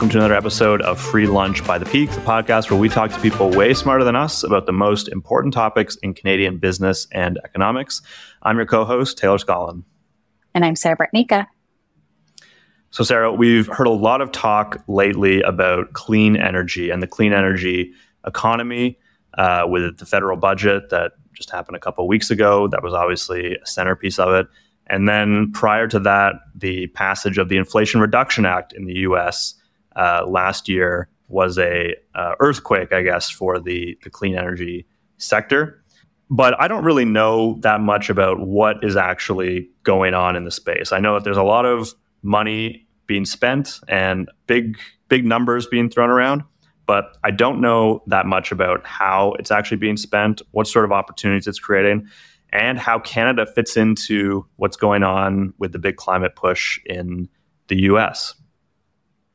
Welcome to another episode of Free Lunch by the Peak, the podcast where we talk to people way smarter than us about the most important topics in Canadian business and economics. I'm your co host, Taylor Scollon. And I'm Sarah Bartnicka. So, Sarah, we've heard a lot of talk lately about clean energy and the clean energy economy uh, with the federal budget that just happened a couple weeks ago. That was obviously a centerpiece of it. And then prior to that, the passage of the Inflation Reduction Act in the US uh, last year was a uh, earthquake, I guess, for the, the clean energy sector. But I don't really know that much about what is actually going on in the space. I know that there's a lot of money being spent and big big numbers being thrown around, but I don't know that much about how it's actually being spent, what sort of opportunities it's creating, and how Canada fits into what's going on with the big climate push in the US.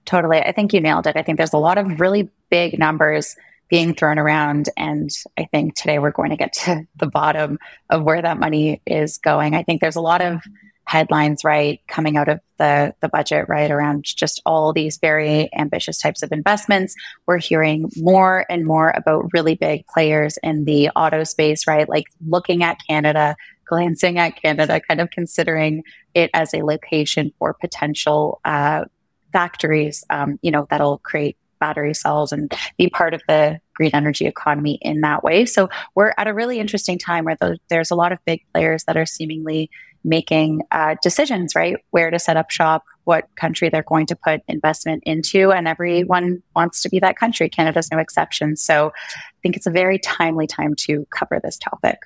Totally. I think you nailed it. I think there's a lot of really big numbers being thrown around. And I think today we're going to get to the bottom of where that money is going. I think there's a lot of headlines, right, coming out of the, the budget, right, around just all these very ambitious types of investments. We're hearing more and more about really big players in the auto space, right, like looking at Canada, glancing at Canada, kind of considering it as a location for potential uh, factories, um, you know, that'll create battery cells and be part of the green energy economy in that way. So we're at a really interesting time where there's a lot of big players that are seemingly making uh, decisions, right? Where to set up shop, what country they're going to put investment into, and everyone wants to be that country. Canada's no exception. So I think it's a very timely time to cover this topic.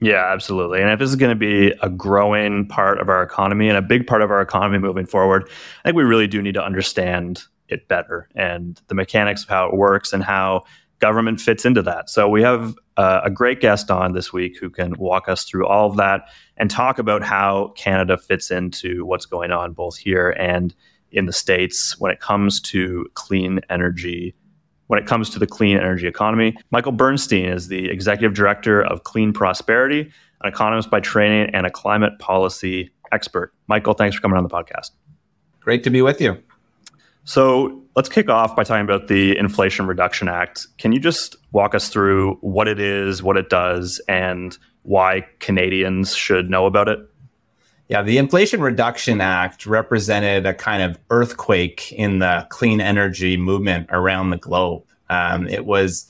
Yeah, absolutely. And if this is going to be a growing part of our economy and a big part of our economy moving forward, I think we really do need to understand it better and the mechanics of how it works and how government fits into that. So we have uh, a great guest on this week who can walk us through all of that and talk about how Canada fits into what's going on both here and in the states when it comes to clean energy when it comes to the clean energy economy. Michael Bernstein is the executive director of Clean Prosperity, an economist by training and a climate policy expert. Michael, thanks for coming on the podcast. Great to be with you. So let's kick off by talking about the Inflation Reduction Act. Can you just walk us through what it is, what it does, and why Canadians should know about it? Yeah, the Inflation Reduction Act represented a kind of earthquake in the clean energy movement around the globe. Um, it was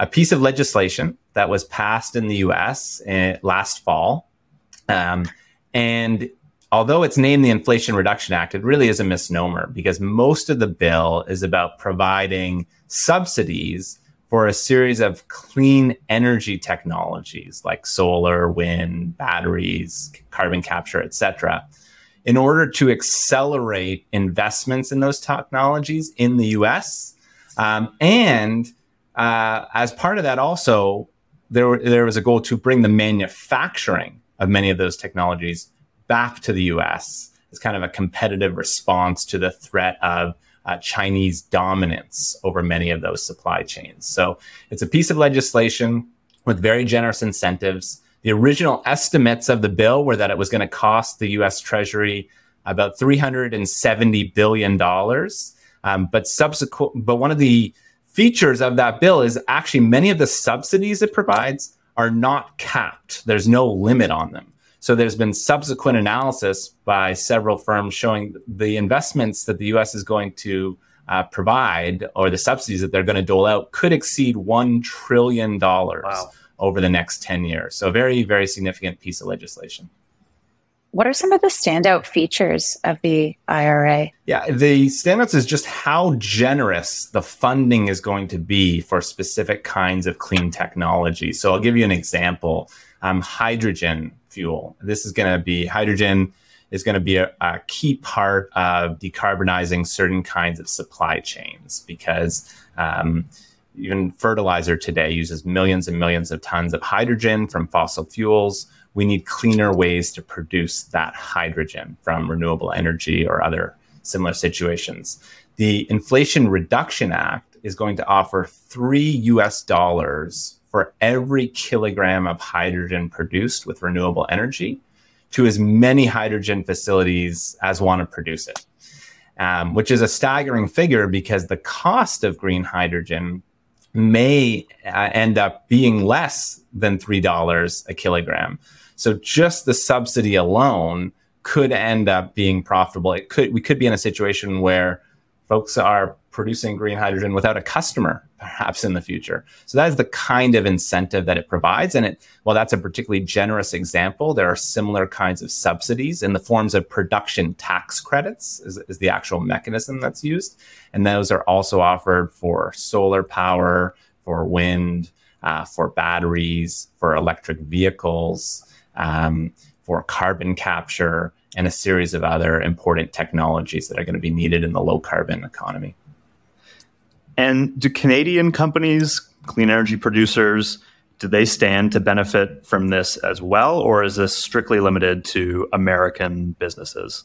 a piece of legislation that was passed in the US last fall. Um, and although it's named the Inflation Reduction Act, it really is a misnomer because most of the bill is about providing subsidies for a series of clean energy technologies like solar, wind, batteries, carbon capture, etc., in order to accelerate investments in those technologies in the US. Um, and uh, as part of that, also, there, there was a goal to bring the manufacturing of many of those technologies back to the US as kind of a competitive response to the threat of uh, Chinese dominance over many of those supply chains. So it's a piece of legislation with very generous incentives. The original estimates of the bill were that it was going to cost the US Treasury about $370 billion. Um, but subsequent, but one of the features of that bill is actually many of the subsidies it provides are not capped. There's no limit on them. So there's been subsequent analysis by several firms showing the investments that the U.S. is going to uh, provide or the subsidies that they're going to dole out could exceed $1 trillion wow. over the next 10 years. So a very, very significant piece of legislation. What are some of the standout features of the IRA? Yeah, the standouts is just how generous the funding is going to be for specific kinds of clean technology. So I'll give you an example. Um, hydrogen fuel. This is going to be hydrogen is going to be a, a, key part of decarbonizing certain kinds of supply chains because um, even fertilizer today uses millions and millions of tons of hydrogen from fossil fuels. We need cleaner ways to produce that hydrogen from renewable energy or other similar situations. The Inflation Reduction Act is going to offer three US dollars for every kilogram of hydrogen produced with renewable energy to as many hydrogen facilities as want to produce it. um, which is a staggering figure because the cost of green hydrogen may uh, end up being less than $3 a kilogram. So just the subsidy alone could end up being profitable. It could we could be in a situation where folks are producing green hydrogen without a customer perhaps in the future. So that is the kind of incentive that it provides. And it, well, that's a particularly generous example. There are similar kinds of subsidies in the forms of production tax credits is, is the actual mechanism that's used. And those are also offered for solar power, for wind, uh, for batteries, for electric vehicles, um, for carbon capture, and a series of other important technologies that are going to be needed in the low carbon economy. And do Canadian companies, clean energy producers, do they stand to benefit from this as well, or is this strictly limited to American businesses?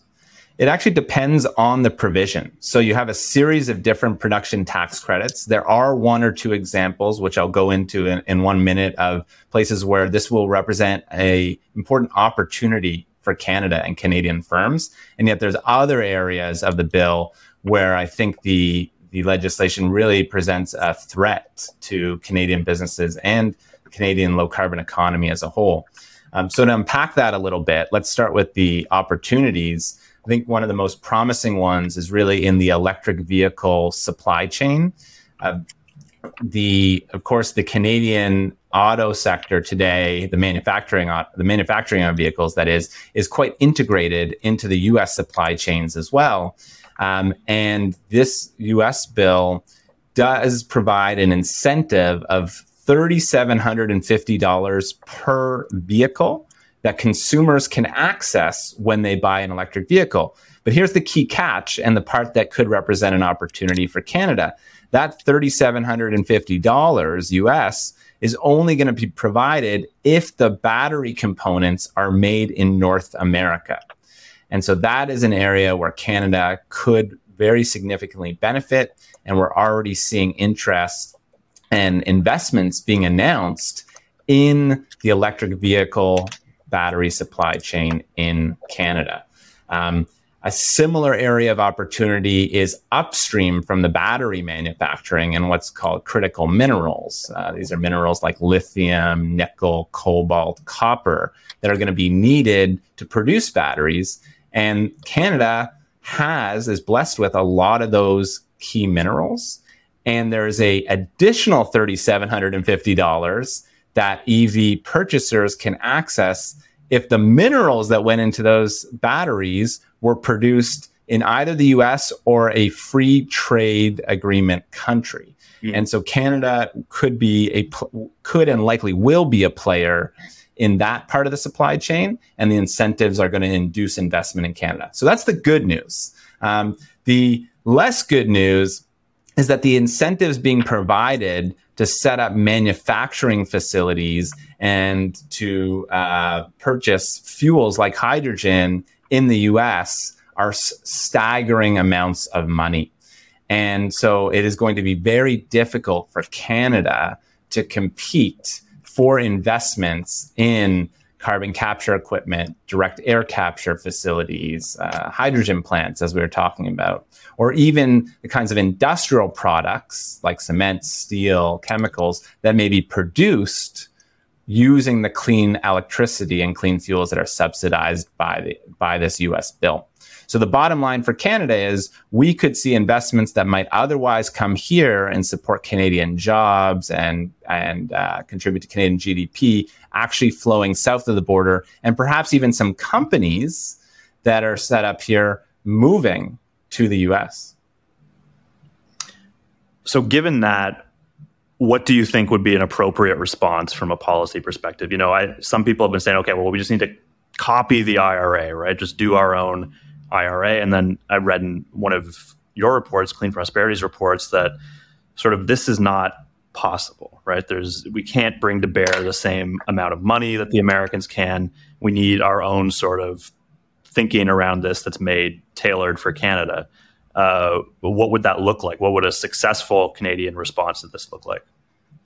It actually depends on the provision. So you have a series of different production tax credits. There are one or two examples, which I'll go into in, in one minute, of places where this will represent a important opportunity for Canada and Canadian firms. And yet there's other areas of the bill where I think the the legislation really presents a threat to Canadian businesses and Canadian low carbon economy as a whole. Um, so, to unpack that a little bit, let's start with the opportunities. I think one of the most promising ones is really in the electric vehicle supply chain. Uh, the, of course, the Canadian auto sector today, the manufacturing, the manufacturing of vehicles, that is, is quite integrated into the U.S. supply chains as well. Um, and this US bill does provide an incentive of $3,750 per vehicle that consumers can access when they buy an electric vehicle. But here's the key catch and the part that could represent an opportunity for Canada. That $3,750 US is only going to be provided if the battery components are made in North America. And so that is an area where Canada could very significantly benefit. And we're already seeing interest and investments being announced in the electric vehicle battery supply chain in Canada. Um, a similar area of opportunity is upstream from the battery manufacturing and what's called critical minerals. Uh, these are minerals like lithium, nickel, cobalt, copper that are going to be needed to produce batteries. And Canada has is blessed with a lot of those key minerals. And there's a additional $3,750 that EV purchasers can access if the minerals that went into those batteries were produced in either the US or a free trade agreement country. Mm. And so Canada could be a could and likely will be a player in that part of the supply chain, and the incentives are going to induce investment in Canada. So that's the good news. Um, the less good news is that the incentives being provided to set up manufacturing facilities and to uh, purchase fuels like hydrogen in the US are s- staggering amounts of money. And so it is going to be very difficult for Canada to compete for investments in carbon capture equipment, direct air capture facilities, uh, hydrogen plants, as we were talking about, or even the kinds of industrial products like cement, steel, chemicals that may be produced using the clean electricity and clean fuels that are subsidized by the by this US bill. So the bottom line for Canada is we could see investments that might otherwise come here and support Canadian jobs and and uh, contribute to Canadian GDP actually flowing south of the border, and perhaps even some companies that are set up here moving to the U.S. So, given that, what do you think would be an appropriate response from a policy perspective? You know, I, some people have been saying, okay, well, we just need to copy the IRA, right? Just do our own IRA. And then I read in one of your reports, Clean Prosperity's reports, that sort of this is not possible, right? There's we can't bring to bear the same amount of money that the Americans can. We need our own sort of thinking around this that's made tailored for Canada. Uh, what would that look like? What would a successful Canadian response to this look like?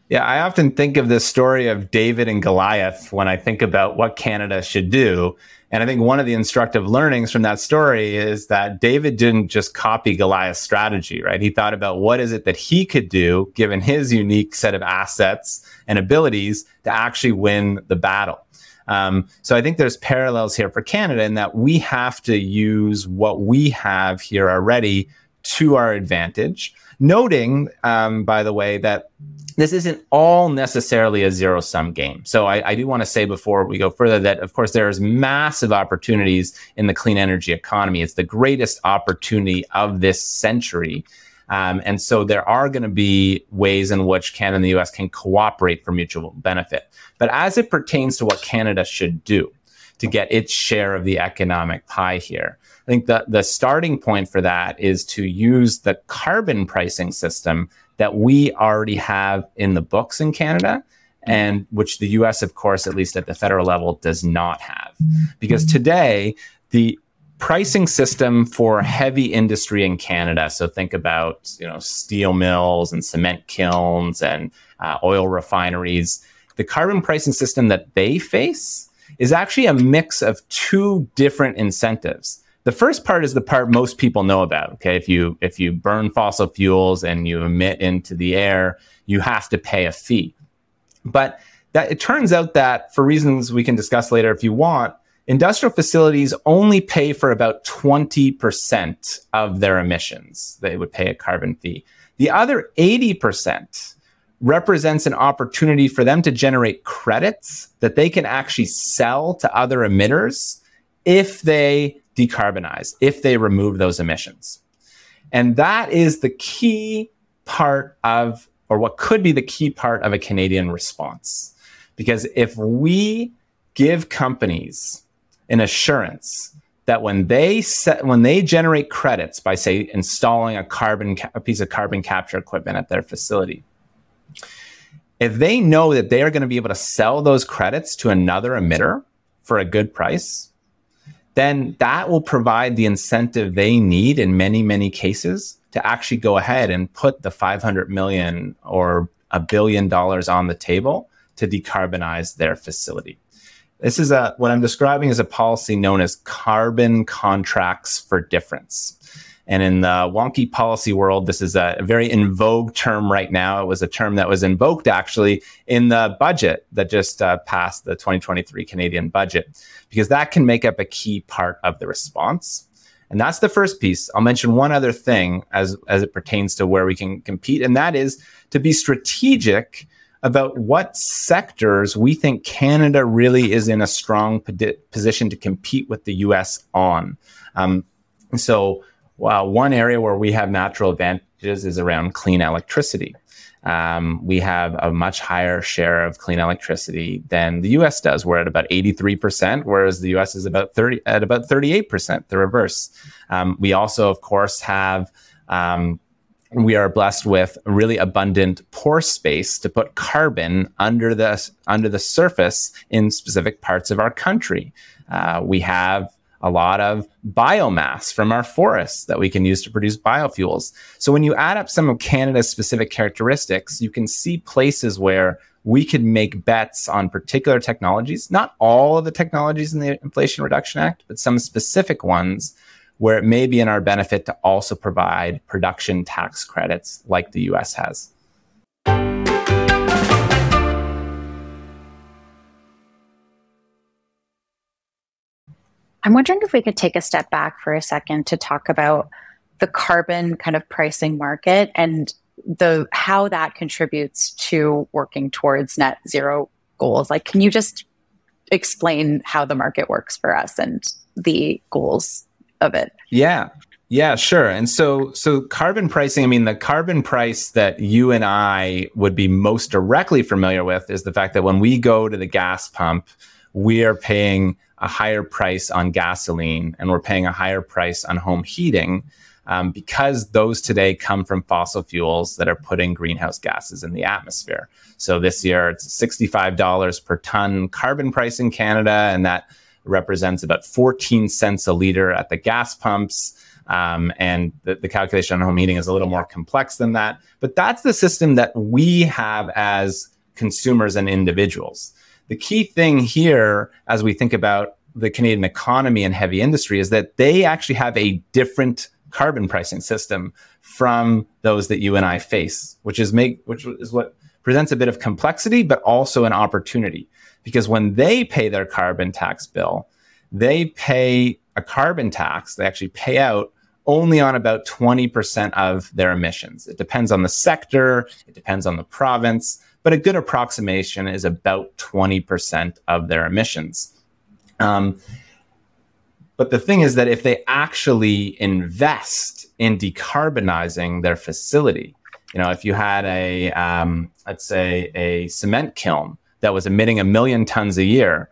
Yeah, I often think of this story of David and Goliath when I think about what Canada should do. And I think one of the instructive learnings from that story is that David didn't just copy Goliath's strategy, right? He thought about what is it that he could do, given his unique set of assets and abilities, to actually win the battle. Um, so I think there's parallels here for Canada in that we have to use what we have here already to our advantage. Noting, um, by the way, that this isn't all necessarily a zero sum game. So I, I do want to say before we go further that, of course, there's massive opportunities in the clean energy economy. It's the greatest opportunity of this century. Um, and so there are going to be ways in which Canada and the US can cooperate for mutual benefit. But as it pertains to what Canada should do to get its share of the economic pie here, I think the, the starting point for that is to use the carbon pricing system that we already have in the books in Canada and which the US, of course, at least at the federal level, does not have. Because today, the pricing system for heavy industry in Canada, so think about you know steel mills and cement kilns and uh, oil refineries, the carbon pricing system that they face is actually a mix of two different incentives the first part is the part most people know about okay? If you if you burn fossil fuels and you emit into the air you have to pay a fee. But that it turns out that for reasons we can discuss later if you want industrial facilities only pay for about 20% of their emissions. They would pay a carbon fee. The other 80% represents an opportunity for them to generate credits that they can actually sell to other emitters if they decarbonize, if they remove those emissions. And that is the key part of, or what could be the key part of a Canadian response. Because if we give companies an assurance that when they set, when they generate credits by say installing a carbon a piece of carbon capture equipment at their facility if they know that they are going to be able to sell those credits to another emitter for a good price then that will provide the incentive they need in many, many cases to actually go ahead and put the 500 million or a billion dollars on the table to decarbonize their facility. This is a what I'm describing is a policy known as carbon contracts for difference. And in the wonky policy world, this is a very in vogue term right now. It was a term that was invoked actually in the budget that just uh, passed the 2023 Canadian budget, because that can make up a key part of the response. And that's the first piece. I'll mention one other thing as, as it pertains to where we can compete, and that is to be strategic about what sectors we think Canada really is in a strong position to compete with the US on. Um, so, well, one area where we have natural advantages is around clean electricity. Um, we have a much higher share of clean electricity than the U.S. does. We're at about 83%, whereas the U.S. is about 30 at about 38%, the reverse. Um, we also, of course, have um, we are blessed with really abundant pore space to put carbon under the under the surface in specific parts of our country. Uh, we have a lot of biomass from our forests that we can use to produce biofuels. So when you add up some of Canada's specific characteristics, you can see places where we could make bets on particular technologies, not all of the technologies in the Inflation Reduction Act, but some specific ones where it may be in our benefit to also provide production tax credits like the US has. I'm wondering if we could take a step back for a second to talk about the carbon kind of pricing market and the how that contributes to working towards net zero goals. Like can you just explain how the market works for us and the goals of it? Yeah. Yeah, sure. And so so carbon pricing, I mean the carbon price that you and I would be most directly familiar with is the fact that when we go to the gas pump, we are paying a higher price on gasoline and we're paying a higher price on home heating um, because those today come from fossil fuels that are putting greenhouse gases in the atmosphere. So this year it's $65 per ton carbon price in Canada, and that represents about 14 cents a liter at the gas pumps. Um, and the, the, calculation on home heating is a little more complex than that. But that's the system that we have as consumers and individuals. The key thing here, as we think about the Canadian economy and heavy industry, is that they actually have a different carbon pricing system from those that you and I face, which is make which is what presents a bit of complexity, but also an opportunity. Because when they pay their carbon tax bill, they pay a carbon tax, they actually pay out only on about 20% of their emissions. It depends on the sector, it depends on the province, but a good approximation is about 20% of their emissions. Um, but the thing is that if they actually invest in decarbonizing their facility, you know, if you had a, um, let's say, a cement kiln that was emitting a million tons a year,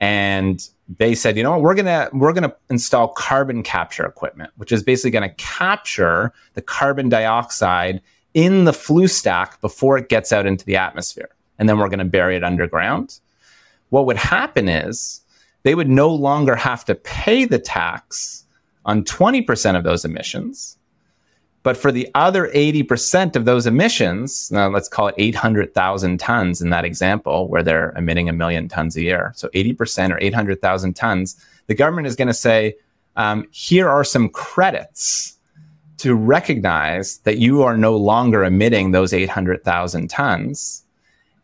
and they said, you know what, we're gonna we're gonna install carbon capture equipment, which is basically gonna capture the carbon dioxide in the flue stack before it gets out into the atmosphere, and then we're gonna bury it underground. What would happen is they would no longer have to pay the tax on 20% of those emissions but for the other 80% of those emissions, let's call it 800,000 tons in that example, where they're emitting a million tons a year. So 80% or 800,000 tons, the government is going to say, um, here are some credits to recognize that you are no longer emitting those 800,000 tons.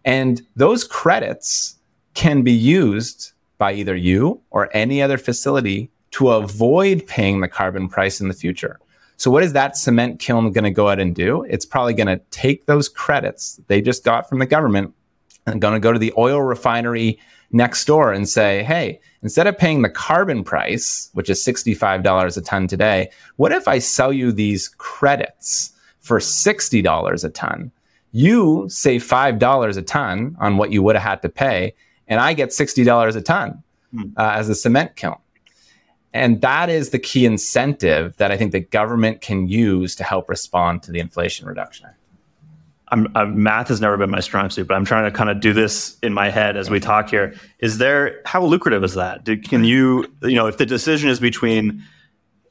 And those credits can be used by either you or any other facility to avoid paying the carbon price in the future. So what is that cement kiln going to go out and do? It's probably going to take those credits they just got from the government and going to go to the oil refinery next door and say, hey, instead of paying the carbon price, which is $65 a ton today, what if I sell you these credits for $60 a ton? You save $5 a ton on what you would have had to pay, and I get $60 a ton hmm. uh, as a cement kiln. And that is the key incentive that I think the government can use to help respond to the Inflation Reduction Act. I'm, I'm, math has never been my strong suit, but I'm trying to kind of do this in my head as we talk here. Is there how lucrative is that? Do, can you you know if the decision is between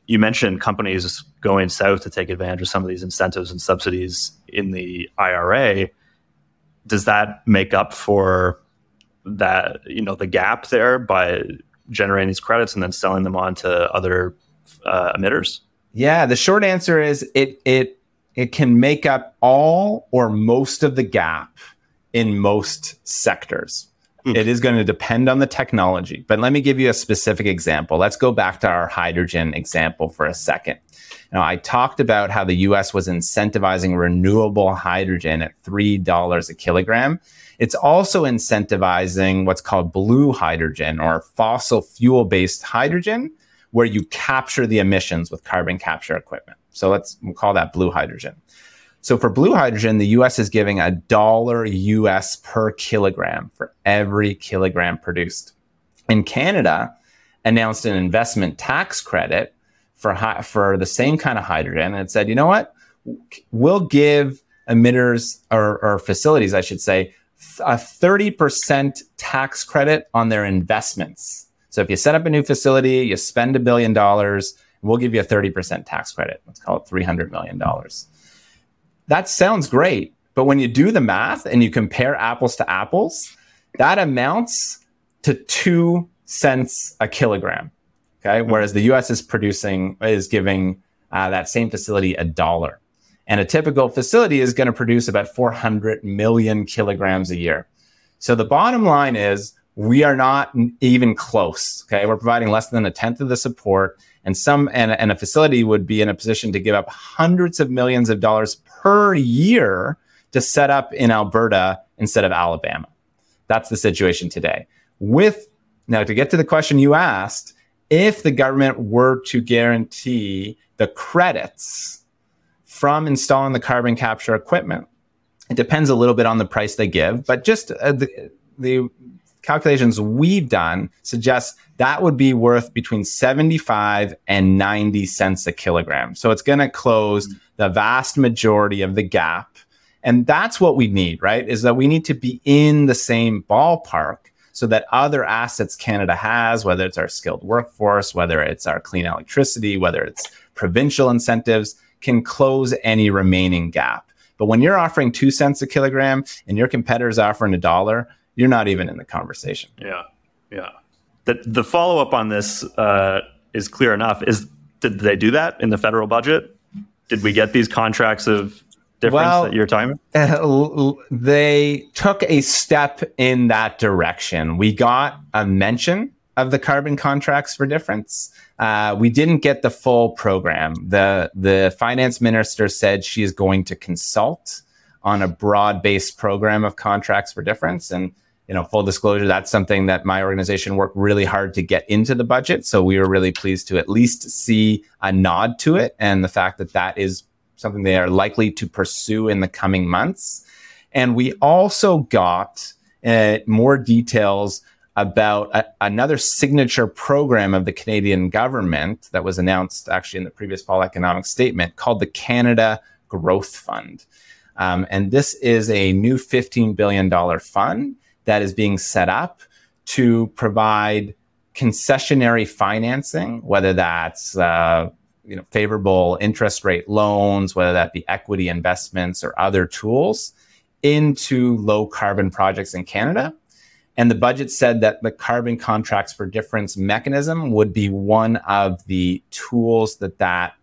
you mentioned companies going south to take advantage of some of these incentives and subsidies in the IRA, does that make up for that you know the gap there by generating these credits and then selling them on to other uh, emitters? Yeah, the short answer is it it it can make up all or most of the gap in most sectors. Mm. It is going to depend on the technology. But let me give you a specific example. Let's go back to our hydrogen example for a second. Now, I talked about how the US was incentivizing renewable hydrogen at $3 a kilogram. It's also incentivizing what's called blue hydrogen or fossil fuel based hydrogen, where you capture the emissions with carbon capture equipment. So let's we'll call that blue hydrogen. So for blue hydrogen, the US is giving a dollar US per kilogram for every kilogram produced. And Canada, announced an investment tax credit for for the same kind of hydrogen and said, you know what? We'll give emitters or, or facilities, I should say, a 30% tax credit on their investments. So if you set up a new facility, you spend a billion dollars, we'll give you a 30% tax credit. Let's call it $300 million. That sounds great. But when you do the math and you compare apples to apples, that amounts to two cents a kilogram. Okay. Whereas the US is producing, is giving uh, that same facility a dollar. And a typical facility is going to produce about 400 million kilograms a year. So the bottom line is we are not even close. Okay. We're providing less than a tenth of the support. And some, and, and a facility would be in a position to give up hundreds of millions of dollars per year to set up in Alberta instead of Alabama. That's the situation today. With now to get to the question you asked, if the government were to guarantee the credits from installing the carbon capture equipment. It depends a little bit on the price they give, but just uh, the, the calculations we've done suggest that would be worth between 75 and 90 cents a kilogram. So it's going to close the vast majority of the gap. And that's what we need, right? Is that we need to be in the same ballpark so that other assets Canada has, whether it's our skilled workforce, whether it's our clean electricity, whether it's provincial incentives, can close any remaining gap. But when you're offering two cents a kilogram and your competitor's offering a dollar, you're not even in the conversation. Yeah, yeah. The the follow up on this uh, is clear enough. Is did they do that in the federal budget? Did we get these contracts of difference well, that you're talking uh, they took a step in that direction. We got a mention of the carbon contracts for difference. Uh, we didn't get the full program. The the finance minister said she is going to consult on a broad based program of contracts for difference. And you know, full disclosure, that's something that my organization worked really hard to get into the budget. So we were really pleased to at least see a nod to it, and the fact that that is something they are likely to pursue in the coming months. And we also got uh, more details about a, another signature program of the Canadian government that was announced actually in the previous fall economic statement called the Canada Growth Fund. Um, and this is a new $15 billion fund that is being set up to provide concessionary financing, whether that's uh, you know, favorable interest rate loans, whether that be equity investments or other tools, into low carbon projects in Canada. And the budget said that the carbon contracts for difference mechanism would be one of the tools that that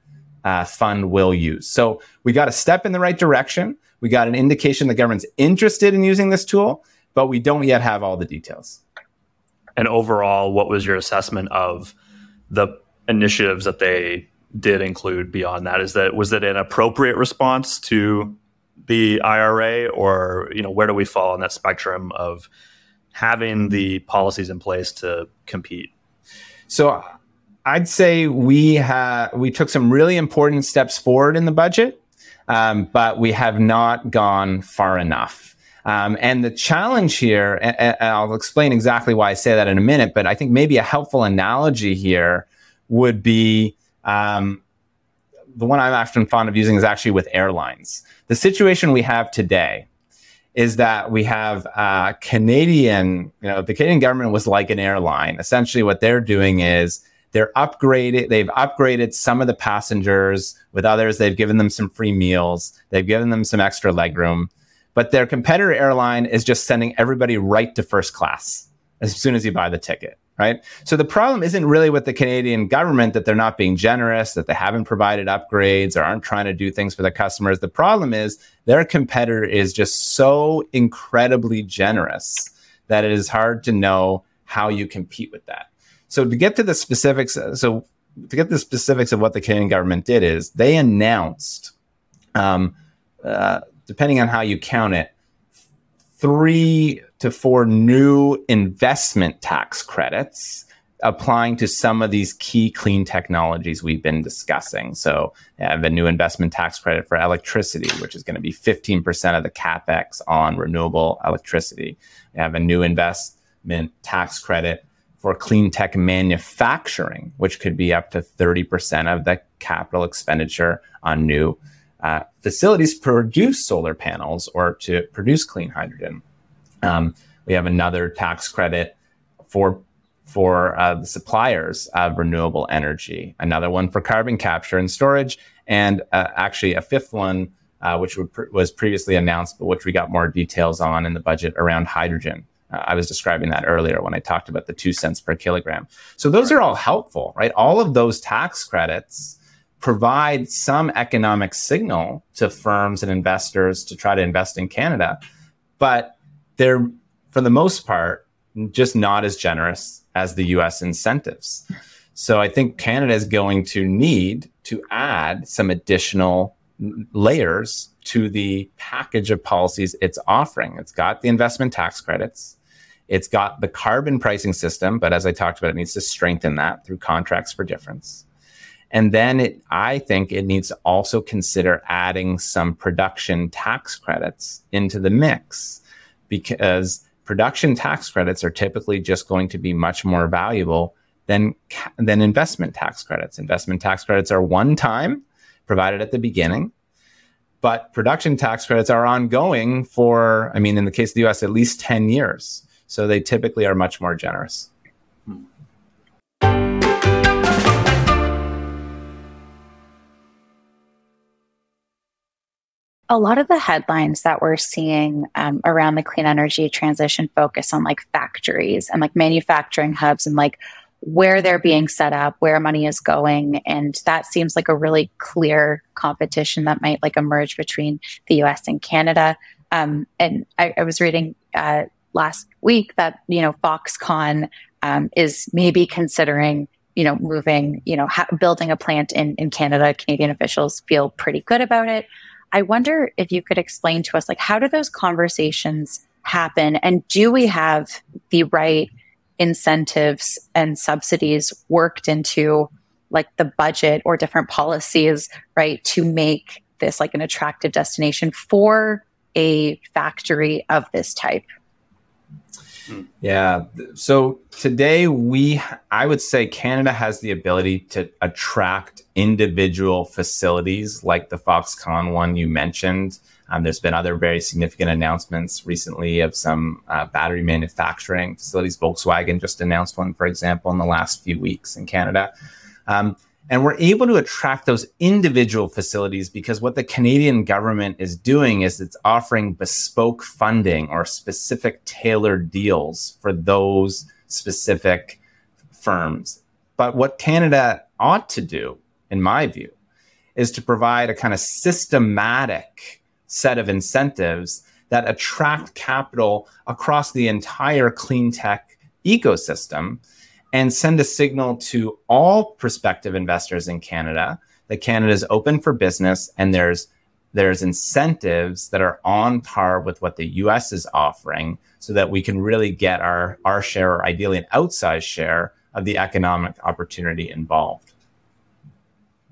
uh, fund will use. So we got a step in the right direction. We got an indication the government's interested in using this tool, but we don't yet have all the details. And overall, what was your assessment of the initiatives that they did include beyond that? Is that was it an appropriate response to the IRA, or you know where do we fall on that spectrum of having the policies in place to compete? So I'd say we have we took some really important steps forward in the budget, um, but we have not gone far enough. Um, and the challenge here, and, I'll explain exactly why I say that in a minute, but I think maybe a helpful analogy here would be um, the one I'm often fond of using is actually with airlines. The situation we have today is that we have uh, Canadian, you know, the Canadian government was like an airline. Essentially, what they're doing is they're upgraded, they've upgraded some of the passengers. With others, they've given them some free meals, they've given them some extra legroom. But their competitor airline is just sending everybody right to first class as soon as you buy the ticket right? So the problem isn't really with the Canadian government that they're not being generous, that they haven't provided upgrades or aren't trying to do things for their customers. The problem is their competitor is just so incredibly generous that it is hard to know how you compete with that. So to get to the specifics, so to get the specifics of what the Canadian government did is they announced, um, uh, depending on how you count it, three to four new investment tax credits applying to some of these key clean technologies we've been discussing. So, I have a new investment tax credit for electricity, which is going to be 15% of the capex on renewable electricity. We have a new investment tax credit for clean tech manufacturing, which could be up to 30% of the capital expenditure on new uh, facilities produce solar panels or to produce clean hydrogen. Um, we have another tax credit for for uh, the suppliers of renewable energy, another one for carbon capture and storage, and uh, actually a fifth one, uh, which was previously announced, but which we got more details on in the budget around hydrogen. Uh, I was describing that earlier when I talked about the two cents per kilogram. So those are all helpful, right? All of those tax credits provide some economic signal to firms and investors to try to invest in Canada, but they're for the most part just not as generous as the US incentives. So I think Canada is going to need to add some additional layers to the package of policies it's offering. It's got the investment tax credits. It's got the carbon pricing system, but as I talked about, it needs to strengthen that through contracts for difference. And then it, I think it needs to also consider adding some production tax credits into the mix because production tax credits are typically just going to be much more valuable than, than investment tax credits. Investment tax credits are one time provided at the beginning, but production tax credits are ongoing for, I mean, in the case of the US, at least 10 years. So they typically are much more generous. Hmm. A lot of the headlines that we're seeing um, around the clean energy transition focus on like factories and like manufacturing hubs and like where they're being set up, where money is going. And that seems like a really clear competition that might like emerge between the US and Canada. Um, and I, I, was reading uh, last week that, you know, Foxconn um, is maybe considering you know, moving, you know, ha- building a plant in, in Canada. Canadian officials feel pretty good about it. I wonder if you could explain to us, like, how do those conversations happen? And do we have the right incentives and subsidies worked into like the budget or different policies, right, to make this like an attractive destination for a factory of this type? Yeah. So today we I would say Canada has the ability to attract individual facilities like the Foxconn one you mentioned. Um, there's been other very significant announcements recently of some uh, battery manufacturing facilities. Volkswagen just announced one, for example, in the last few weeks in Canada. Um, and we're able to attract those individual facilities because what the Canadian government is doing is it's offering bespoke funding or specific tailored deals for those specific firms. But what Canada ought to do, in my view, is to provide a kind of systematic set of incentives that attract capital across the entire clean tech ecosystem and send a signal to all prospective investors in Canada that Canada is open for business and there's there's incentives that are on par with what the US is offering so that we can really get our our share or ideally an outsized share of the economic opportunity involved.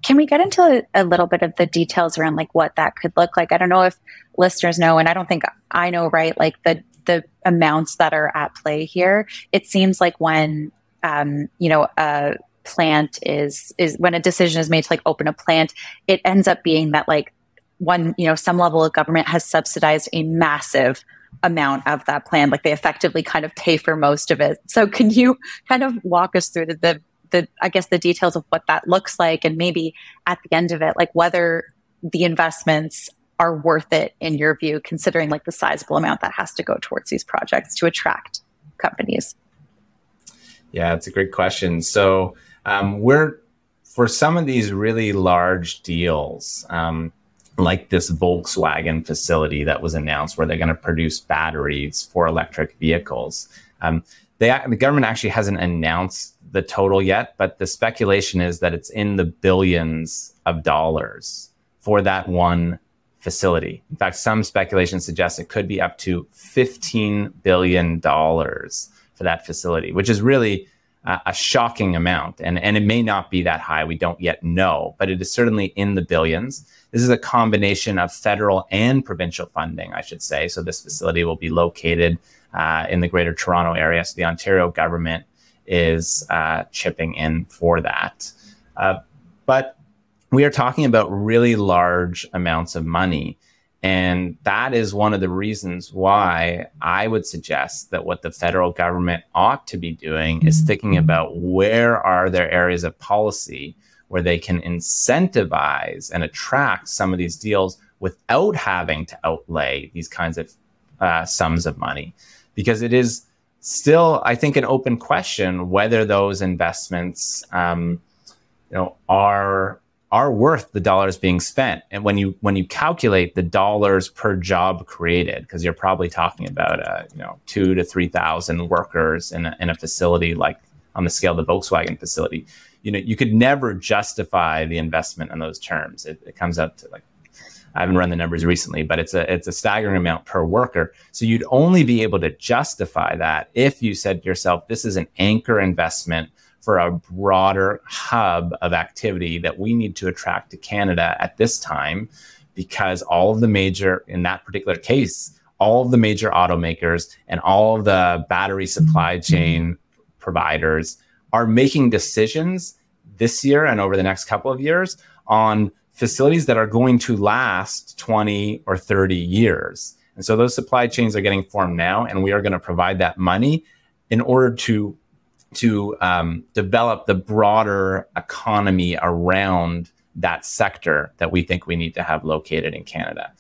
Can we get into a, a little bit of the details around like what that could look like? I don't know if listeners know and I don't think I know right like the the amounts that are at play here. It seems like when um, you know, a plant is is when a decision is made to like open a plant, it ends up being that like one, you know, some level of government has subsidized a massive amount of that plan. Like they effectively kind of pay for most of it. So can you kind of walk us through the, the the I guess the details of what that looks like and maybe at the end of it, like whether the investments are worth it in your view, considering like the sizable amount that has to go towards these projects to attract companies? Yeah, it's a great question. So um, we're for some of these really large deals, um, like this Volkswagen facility that was announced, where they're going to produce batteries for electric vehicles. Um, they, the government actually hasn't announced the total yet, but the speculation is that it's in the billions of dollars for that one facility. In fact, some speculation suggests it could be up to $15 billion for that facility, which is really uh, a shocking amount. And, and it may not be that high. We don't yet know, but it is certainly in the billions. This is a combination of federal and provincial funding, I should say. So this facility will be located uh, in the Greater Toronto area. So the Ontario government is uh, chipping in for that. Uh, but we are talking about really large amounts of money. And that is one of the reasons why I would suggest that what the federal government ought to be doing is thinking about where are there areas of policy where they can incentivize and attract some of these deals without having to outlay these kinds of uh, sums of money. Because it is still, I think, an open question whether those investments, um, you know, are are worth the dollars being spent. And when you when you calculate the dollars per job created, because you're probably talking about uh, you know two to three thousand workers in a, in a facility like on the scale of the Volkswagen facility, you know you could never justify the investment in those terms. It, it comes out to like I haven't run the numbers recently, but it's a it's a staggering amount per worker. So you'd only be able to justify that if you said to yourself, "This is an anchor investment for a broader hub of activity that we need to attract to Canada at this time because all of the major, in that particular case, all of the major automakers and all of the battery supply mm-hmm. chain providers are making decisions this year and over the next couple of years on facilities that are going to last 20 or 30 years. And so those supply chains are getting formed now, and we are going to provide that money in order to to um, develop the broader economy around that sector that we think we need to have located in Canada.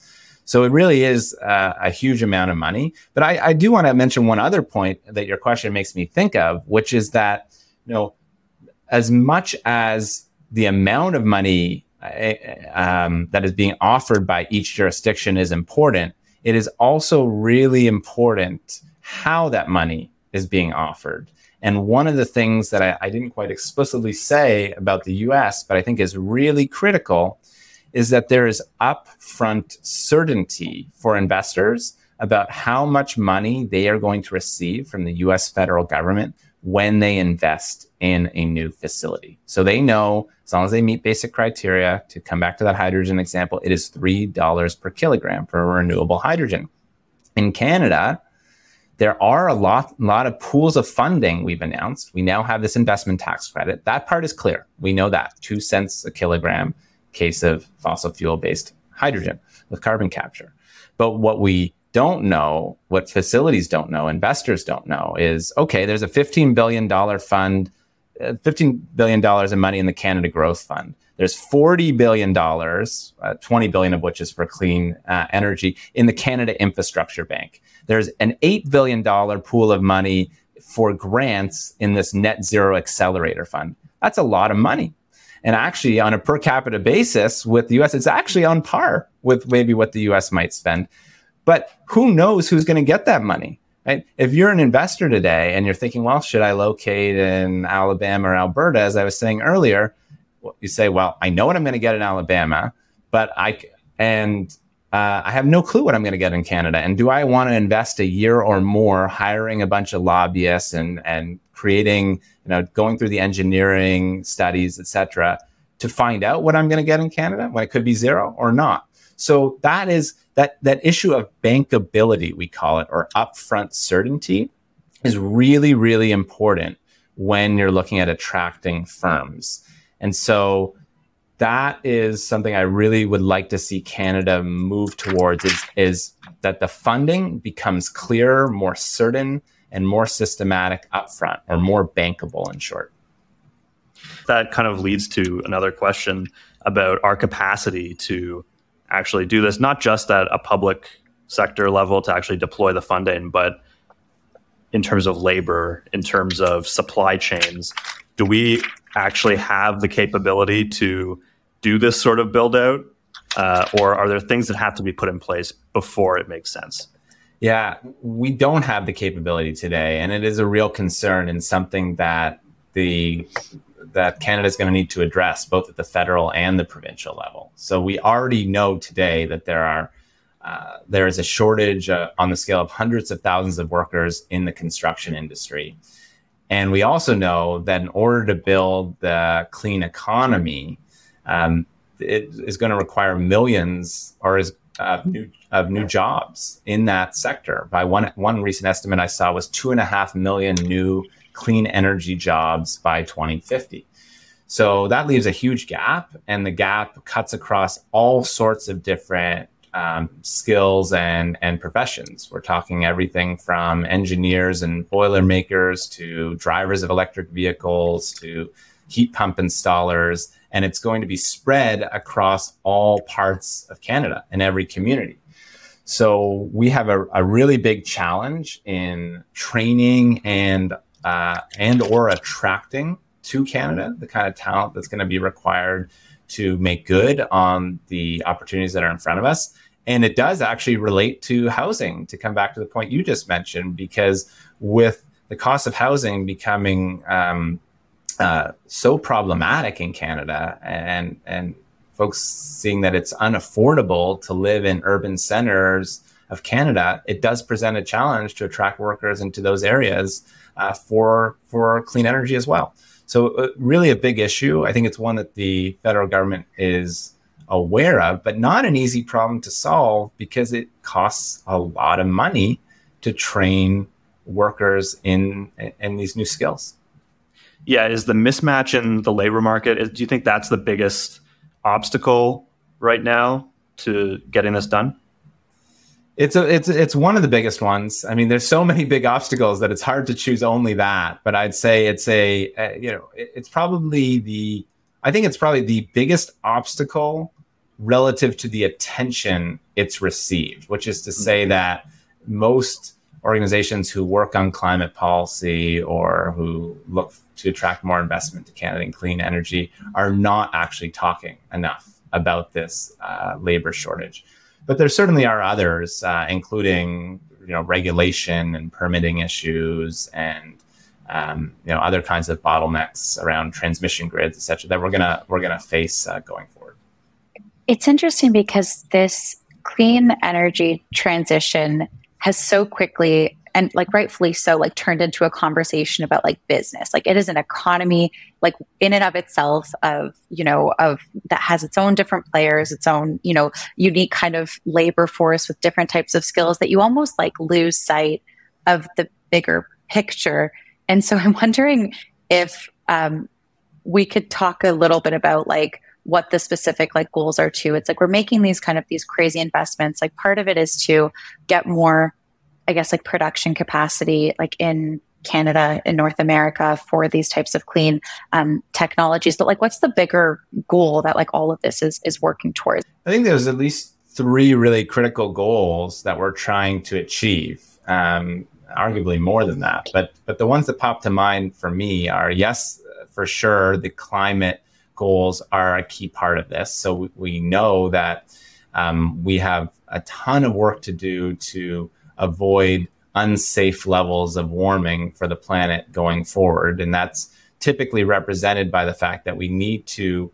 So it really is uh, a huge amount of money. But I, I do want to mention one other point that your question makes me think of, which is that you know, as much as the amount of money um, that is being offered by each jurisdiction is important, it is also really important how that money is being offered. And one of the things that I, I, didn't quite explicitly say about the US, but I think is really critical, is that there is upfront certainty for investors about how much money they are going to receive from the US federal government when they invest in a new facility. So they know as long as they meet basic criteria, to come back to that hydrogen example, it is $3 per kilogram for renewable hydrogen. In Canada, there are a lot, lot of pools of funding we've announced. We now have this investment tax credit. That part is clear. We know that two cents a kilogram case of fossil fuel based hydrogen with carbon capture. But what we don't know, what facilities don't know, investors don't know is okay, there's a $15 billion fund, $15 billion in money in the Canada Growth Fund. There's $40 billion, uh, 20 billion of which is for clean uh, energy in the Canada Infrastructure Bank. There's an $8 billion pool of money for grants in this net zero accelerator fund. That's a lot of money. And actually, on a per capita basis with the US, it's actually on par with maybe what the US might spend. But who knows who's going to get that money? Right? If you're an investor today and you're thinking, well, should I locate in Alabama or Alberta? As I was saying earlier, you say, well, I know what I'm going to get in Alabama, but I, and uh, I have no clue what I'm going to get in Canada. And do I want to invest a year or more hiring a bunch of lobbyists and and creating, you know, going through the engineering studies, et cetera, to find out what I'm going to get in Canada when it could be zero or not? So that is that that issue of bankability, we call it, or upfront certainty, is really really important when you're looking at attracting firms. And so that is something I really would like to see Canada move towards is, is that the funding becomes clearer, more certain, and more systematic upfront or more bankable in short. That kind of leads to another question about our capacity to actually do this, not just at a public sector level to actually deploy the funding, but in terms of labor, in terms of supply chains. Do we actually have the capability to do this sort of build out? Uh, or are there things that have to be put in place before it makes sense? Yeah, we don't have the capability today, and it is a real concern and something that the that Canada is going to need to address both at the federal and the provincial level. So we already know today that there are uh, there is a shortage uh, on the scale of hundreds of thousands of workers in the construction industry. And we also know that in order to build the clean economy, um, it is going to require millions or is of new of new jobs in that sector. By one one recent estimate I saw was two and a half million new clean energy jobs by 2050. So that leaves a huge gap, and the gap cuts across all sorts of different um, skills and and professions. We're talking everything from engineers and boiler makers to drivers of electric vehicles to heat pump installers and it's going to be spread across all parts of Canada and every community. So we have a, a really big challenge in training and uh, and or attracting to Canada the kind of talent that's going to be required to make good on the opportunities that are in front of us. And it does actually relate to housing. To come back to the point you just mentioned, because with the cost of housing becoming um, uh, so problematic in Canada, and and folks seeing that it's unaffordable to live in urban centers of Canada, it does present a challenge to attract workers into those areas uh, for for clean energy as well. So, uh, really, a big issue. I think it's one that the federal government is aware of, but not an easy problem to solve because it costs a lot of money to train workers in in these new skills yeah, is the mismatch in the labor market? Is, do you think that's the biggest obstacle right now to getting this done? It's a, it's it's one of the biggest ones. I mean, there's so many big obstacles that it's hard to choose only that. But I'd say it's a, a you know it's probably the I think it's probably the biggest obstacle relative to the attention it's received, which is to say mm-hmm. that most organizations who work on climate policy or who look to attract more investment to Canada in clean energy are not actually talking enough about this uh, labor shortage. But there certainly are others, uh, including you know regulation and permitting issues and um, you know other kinds of bottlenecks around transmission grids, et cetera, that we're gonna we're gonna face uh, going forward. It's interesting because this clean energy transition has so quickly and like rightfully so like turned into a conversation about like business. Like it is an economy like in and of itself of you know of that has its own different players its own you know unique kind of labor force with different types of skills that you almost like lose sight of the bigger picture. And so i'm wondering if um, we could talk a little bit about like what the specific like goals are too. It's like we're making these kind of these crazy investments. Like part of it is to get more I guess like production capacity like in Canada in North America for these types of clean um, technologies. But like, what's the bigger goal that like all of this is is working towards? I think there's at least three really critical goals that we're trying to achieve. Um, arguably more than that, but but the ones that pop to mind for me are yes, for sure, the climate goals are a key part of this. So we, we know that um, we have a ton of work to do to avoid unsafe levels of warming for the planet going forward. And that's typically represented by the fact that we need to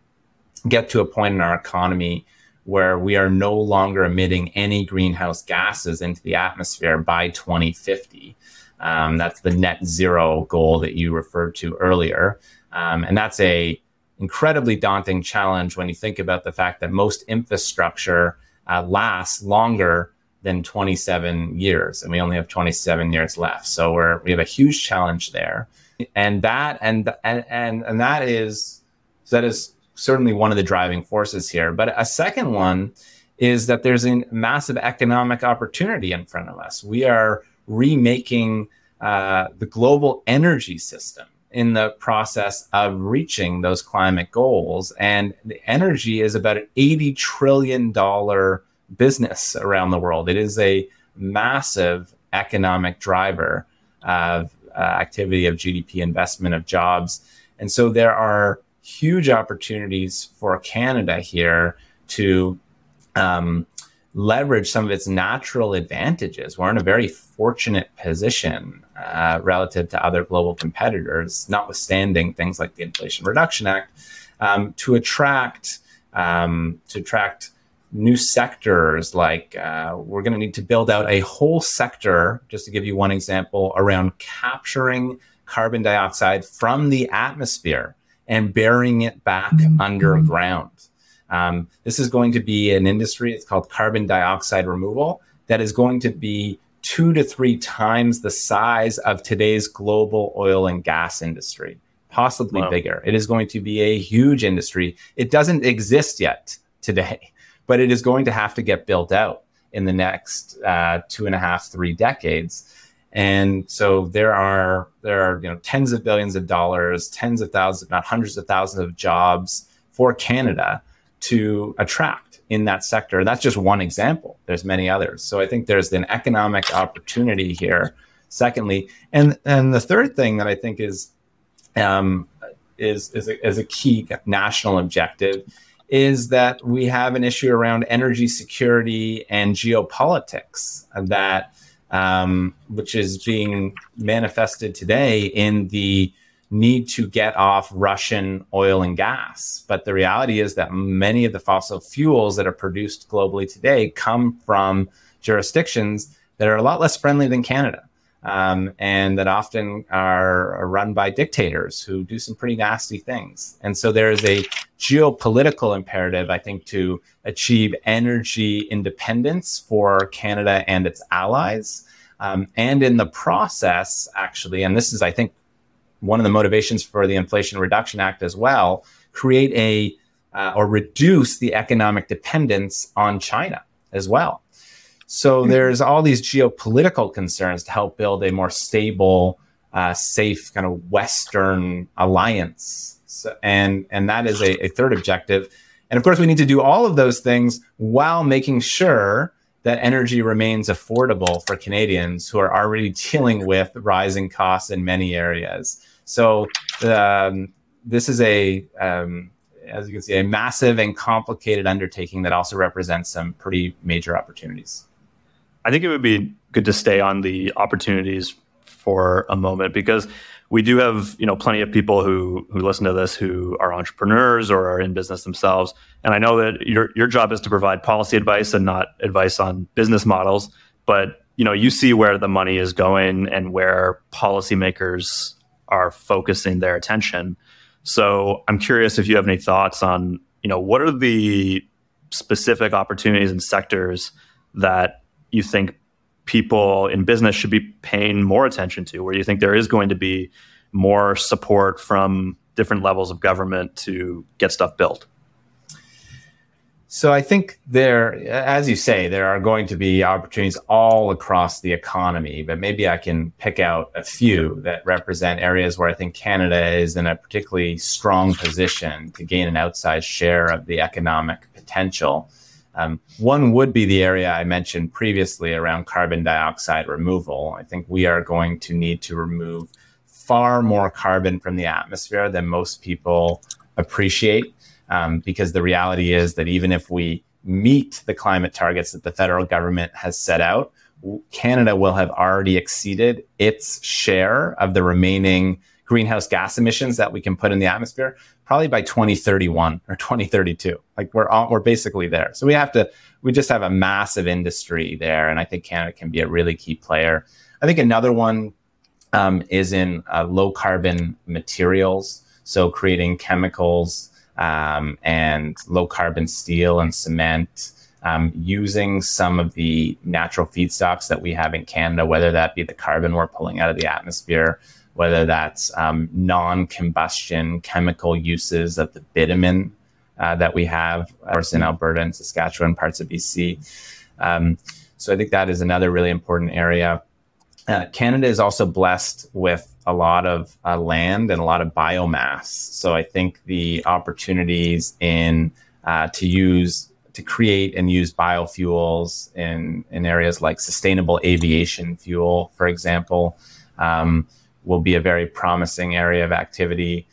get to a point in our economy where we are no longer emitting any greenhouse gases into the atmosphere by 2050. Um, that's the net zero goal that you referred to earlier. Um, and that's a incredibly daunting challenge when you think about the fact that most infrastructure uh, lasts longer than 27 years, and we only have 27 years left. So we're we have a huge challenge there, and that and and and, and that is that is certainly one of the driving forces here. But a second one is that there's a massive economic opportunity in front of us. We are remaking uh, the global energy system in the process of reaching those climate goals. And the energy is about an $80 trillion business around the world. It is a massive economic driver of uh, activity, of GDP investment, of jobs. And so there are huge opportunities for Canada here to um, leverage some of its natural advantages. We're in a very fortunate position uh, relative to other global competitors, notwithstanding things like the Inflation Reduction Act, um, to attract um, to attract new sectors like uh, we're going to need to build out a whole sector just to give you one example around capturing carbon dioxide from the atmosphere and burying it back mm-hmm. underground um, this is going to be an industry it's called carbon dioxide removal that is going to be two to three times the size of today's global oil and gas industry possibly wow. bigger it is going to be a huge industry it doesn't exist yet today but it is going to have to get built out in the next uh, two and a half, three decades. And so there are there are you know tens of billions of dollars, tens of thousands, if not hundreds of thousands of jobs for Canada to attract in that sector. That's just one example. There's many others. So I think there's an economic opportunity here. Secondly, and and the third thing that I think is um, is is a, is a key national objective is that we have an issue around energy security and geopolitics that um, which is being manifested today in the need to get off Russian oil and gas. But the reality is that many of the fossil fuels that are produced globally today come from jurisdictions that are a lot less friendly than Canada um, and that often are, run by dictators who do some pretty nasty things. And so there is a geopolitical imperative, I think, to achieve energy independence for Canada and its allies. Um, and in the process, actually, and this is, I think, one of the motivations for the Inflation Reduction Act as well, create a uh, or reduce the economic dependence on China as well. So there's all these geopolitical concerns to help build a more stable, uh, safe kind of Western alliance. So, and and that is a, a third objective. And of course, we need to do all of those things while making sure that energy remains affordable for Canadians who are already dealing with rising costs in many areas. So um, this is a, um, as you can see, a massive and complicated undertaking that also represents some pretty major opportunities. I think it would be good to stay on the opportunities for a moment because we do have you know plenty of people who who listen to this who are entrepreneurs or are in business themselves. And i know that your your job is to provide policy advice and not advice on business models. But you know you see where the money is going and where policymakers are focusing their attention. So i'm curious if you have any thoughts on you know what are the specific opportunities and sectors that you think people in business should be paying more attention to, where you think there is going to be more support from different levels of government to get stuff built? So I think there, as you say, there are going to be opportunities all across the economy, but maybe I can pick out a few that represent areas where I think Canada is in a particularly strong position to gain an outsized share of the economic potential. Um, one would be the area I mentioned previously around carbon dioxide removal. I think we are going to need to remove far more carbon from the atmosphere than most people appreciate. Um, because the reality is that even if we meet the climate targets that the federal government has set out, Canada will have already exceeded its share of the remaining greenhouse gas emissions that we can put in the atmosphere probably by 2031 or 2032 like we're all, we're basically there. So we have to we just have a massive industry there and i think canada can be a really key player. I think another one um, is in uh, low carbon materials. So creating chemicals um, and low carbon steel and cement um, using some of the natural feedstocks that we have in canada whether that be the carbon we're pulling out of the atmosphere whether that's um, non combustion chemical uses of the bitumen uh, that we have, of course, in Alberta and Saskatchewan, parts of BC. Um, so I think that is another really important area. Uh, Canada is also blessed with a lot of uh, land and a lot of biomass. So I think the opportunities in uh, to use to create and use biofuels in in areas like sustainable aviation fuel, for example, um, will be a very promising area of activity.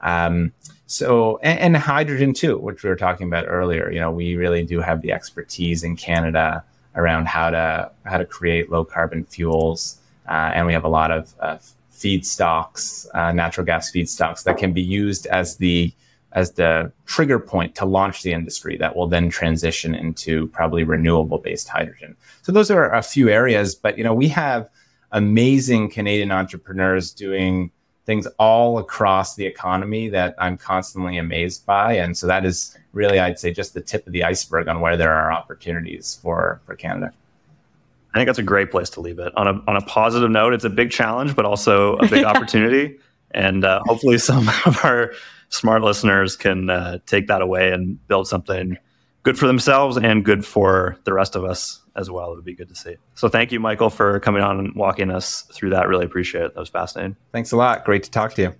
Um, so, and, and, hydrogen too, which we were talking about earlier. You know, we really do have the expertise in Canada around how to how to create low carbon fuels, uh, and we have a lot of uh, feedstocks, uh, natural gas feedstocks that can be used as the as the trigger point to launch the industry that will then transition into probably renewable based hydrogen. So those are a few areas, but you know we have amazing Canadian entrepreneurs doing things all across the economy that I'm constantly amazed by. And so that is really, I'd say, just the tip of the iceberg on where there are opportunities for, for Canada. I think that's a great place to leave it. On a, on a positive note, it's a big challenge, but also a big opportunity. And uh, hopefully, some of our smart listeners can uh, take that away and build something good for themselves and good for the rest of us as well. It would be good to see. So thank you, Michael, for coming on and walking us through that. Really appreciate it. That was fascinating. Thanks a lot. Great to talk to you.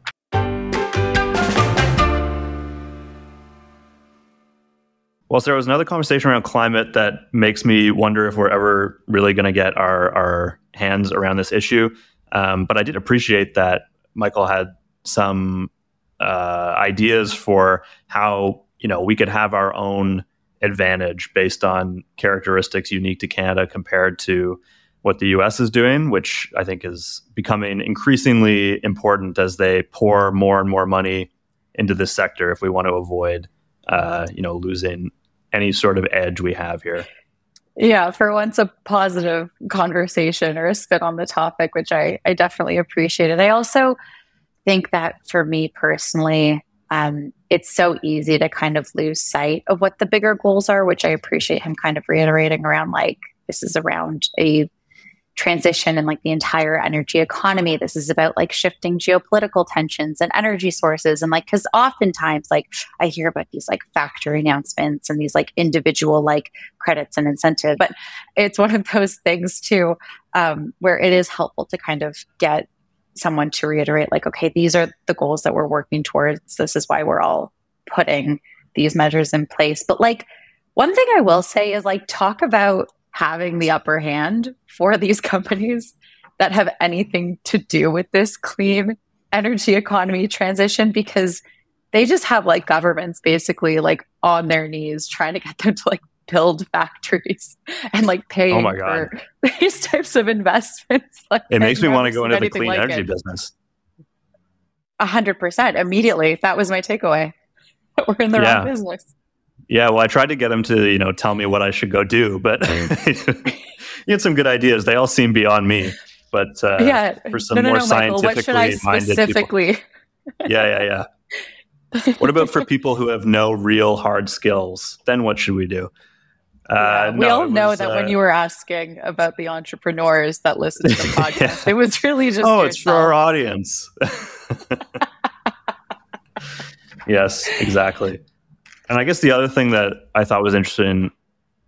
Well, so there was another conversation around climate that makes me wonder if we're ever really going to get our, our hands around this issue. Um, but I did appreciate that Michael had some uh, ideas for how you know we could have our own advantage based on characteristics unique to Canada compared to what the US is doing, which I think is becoming increasingly important as they pour more and more money into this sector if we want to avoid uh, you know losing any sort of edge we have here. Yeah, for once a positive conversation or a spin on the topic, which I, I definitely appreciated. I also think that for me personally, um, it's so easy to kind of lose sight of what the bigger goals are, which I appreciate him kind of reiterating around like this is around a transition and like the entire energy economy. This is about like shifting geopolitical tensions and energy sources. And like, cause oftentimes, like, I hear about these like factory announcements and these like individual like credits and incentives, but it's one of those things too, um, where it is helpful to kind of get someone to reiterate, like, okay, these are the goals that we're working towards. This is why we're all putting these measures in place. But like, one thing I will say is like, talk about having the upper hand for these companies that have anything to do with this clean energy economy transition because they just have like governments basically like on their knees trying to get them to like build factories and like pay oh for these types of investments. Like, it makes me want to go into the clean like energy it. business. A hundred percent immediately. That was my takeaway. We're in the yeah. wrong business. Yeah, well, I tried to get him to you know tell me what I should go do, but he had some good ideas. They all seem beyond me. But uh, yeah, for some no, no, more no, Michael, scientifically minded specifically? people. Yeah, yeah, yeah. what about for people who have no real hard skills? Then what should we do? Uh, yeah, we all know that uh, when you were asking about the entrepreneurs that listen to the podcast, yeah. it was really just oh, it's for our audience. yes, exactly. And I guess the other thing that I thought was interesting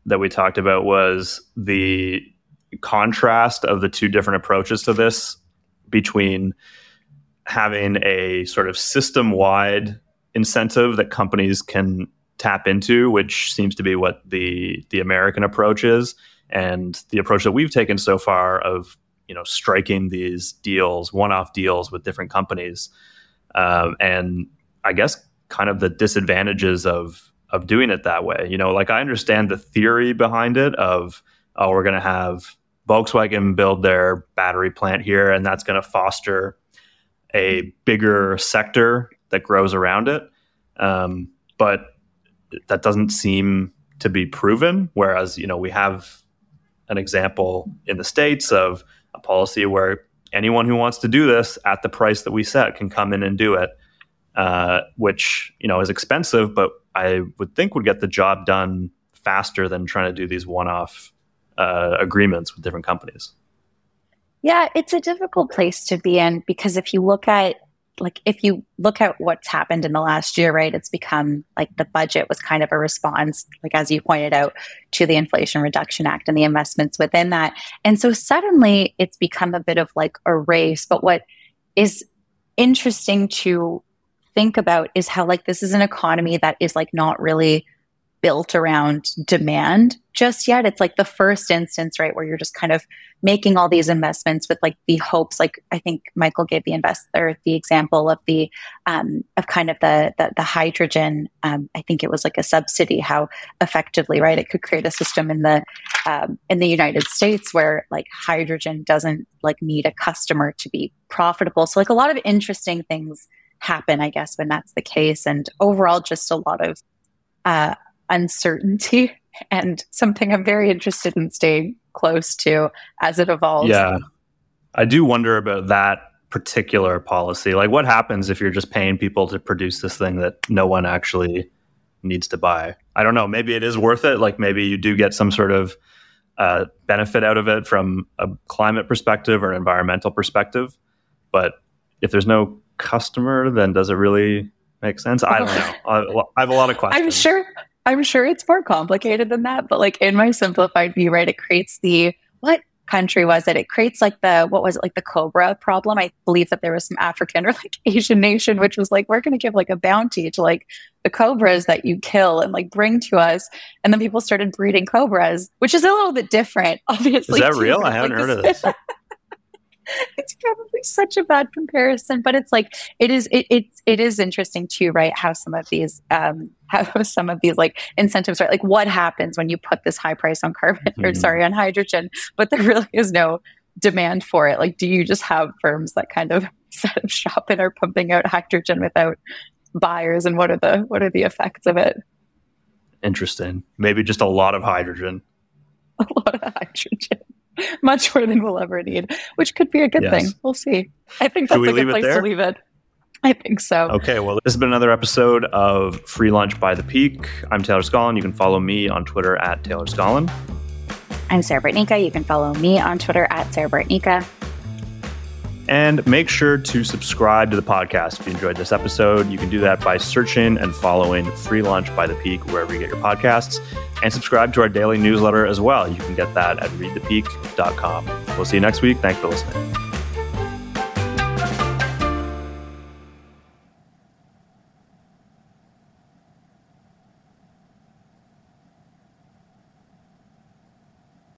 that we talked about was the contrast of the two different approaches to this between having a sort of system wide incentive that companies can tap into, which seems to be what the the American approach is, and the approach that we've taken so far of you know striking these deals, one off deals with different companies, um, and I guess kind of the disadvantages of of doing it that way. You know, like I understand the theory behind it of oh, we're going to have Volkswagen build their battery plant here, and that's going to foster a bigger sector that grows around it. Um, but that doesn't seem to be proven. Whereas, you know, we have an example in the States of a policy where anyone who wants to do this at the price that we set can come in and do it, uh, which, you know, is expensive, but I would think would get the job done faster than trying to do these one off uh, agreements with different companies. Yeah, it's a difficult place to be in because if you look at like if you look at what's happened in the last year, right, it's become like the budget was kind of a response, like as you pointed out, to the Inflation Reduction Act and the investments within that. And so suddenly it's become a bit of like a race. But what is interesting to think about is how like this is an economy that is like not really built around demand just yet. It's like the first instance, right, where you're just kind of making all these investments with like the hopes. Like I think Michael gave the investor the example of the um, of kind of the the, the hydrogen. Um, I think it was like a subsidy. How effectively, right, it could create a system in the um, in the United States where like hydrogen doesn't like need a customer to be profitable. So like a lot of interesting things happen, I guess, when that's the case, and overall, just a lot of uh, uncertainty and something I'm very interested in staying close to as it evolves. Yeah. I do wonder about that particular policy. Like, what happens if you're just paying people to produce this thing that no one actually needs to buy? I don't know. Maybe it is worth it. Like, maybe you do get some sort of uh, benefit out of it from a climate perspective or an environmental perspective. But if there's no customer, then does it really make sense? I don't know. I have a lot of questions. I'm sure. I'm sure it's more complicated than that, but like in my simplified view, right, it creates the what country was it? It creates like the what was it like the cobra problem? I believe that there was some African or like Asian nation which was like we're going to give like a bounty to like the cobras that you kill and like bring to us, and then people started breeding cobras, which is a little bit different, obviously. Is that real? I haven't like, heard of this. it's probably such a bad comparison, but it's like it is. It it, it is interesting too, right? How some of these um how some of these like incentives right? Like what happens when you put this high price on carbon mm-hmm. or sorry on hydrogen, but there really is no demand for it. Like, do you just have firms that kind of set up shop and are pumping out hydrogen without buyers? And what are the what are the effects of it? Interesting. Maybe just a lot of hydrogen. A lot of hydrogen. much more than we'll ever need, which could be a good yes. thing. We'll see. I think that's a good place to leave it. I think so. Okay, well, this has been another episode of Free Lunch by the Peak. I'm Taylor Scollon. You can follow me on Twitter at Taylor Scollon. I'm Sarah Bartnicka. You can follow me on Twitter at Sarah Bartnicka. And make sure to subscribe to the podcast if you enjoyed this episode. You can do that by searching and following Free Lunch by The Peak wherever you get your podcasts. And subscribe to our daily newsletter as well. You can get that at readthepeak.com. We'll see you next week. Thanks for listening.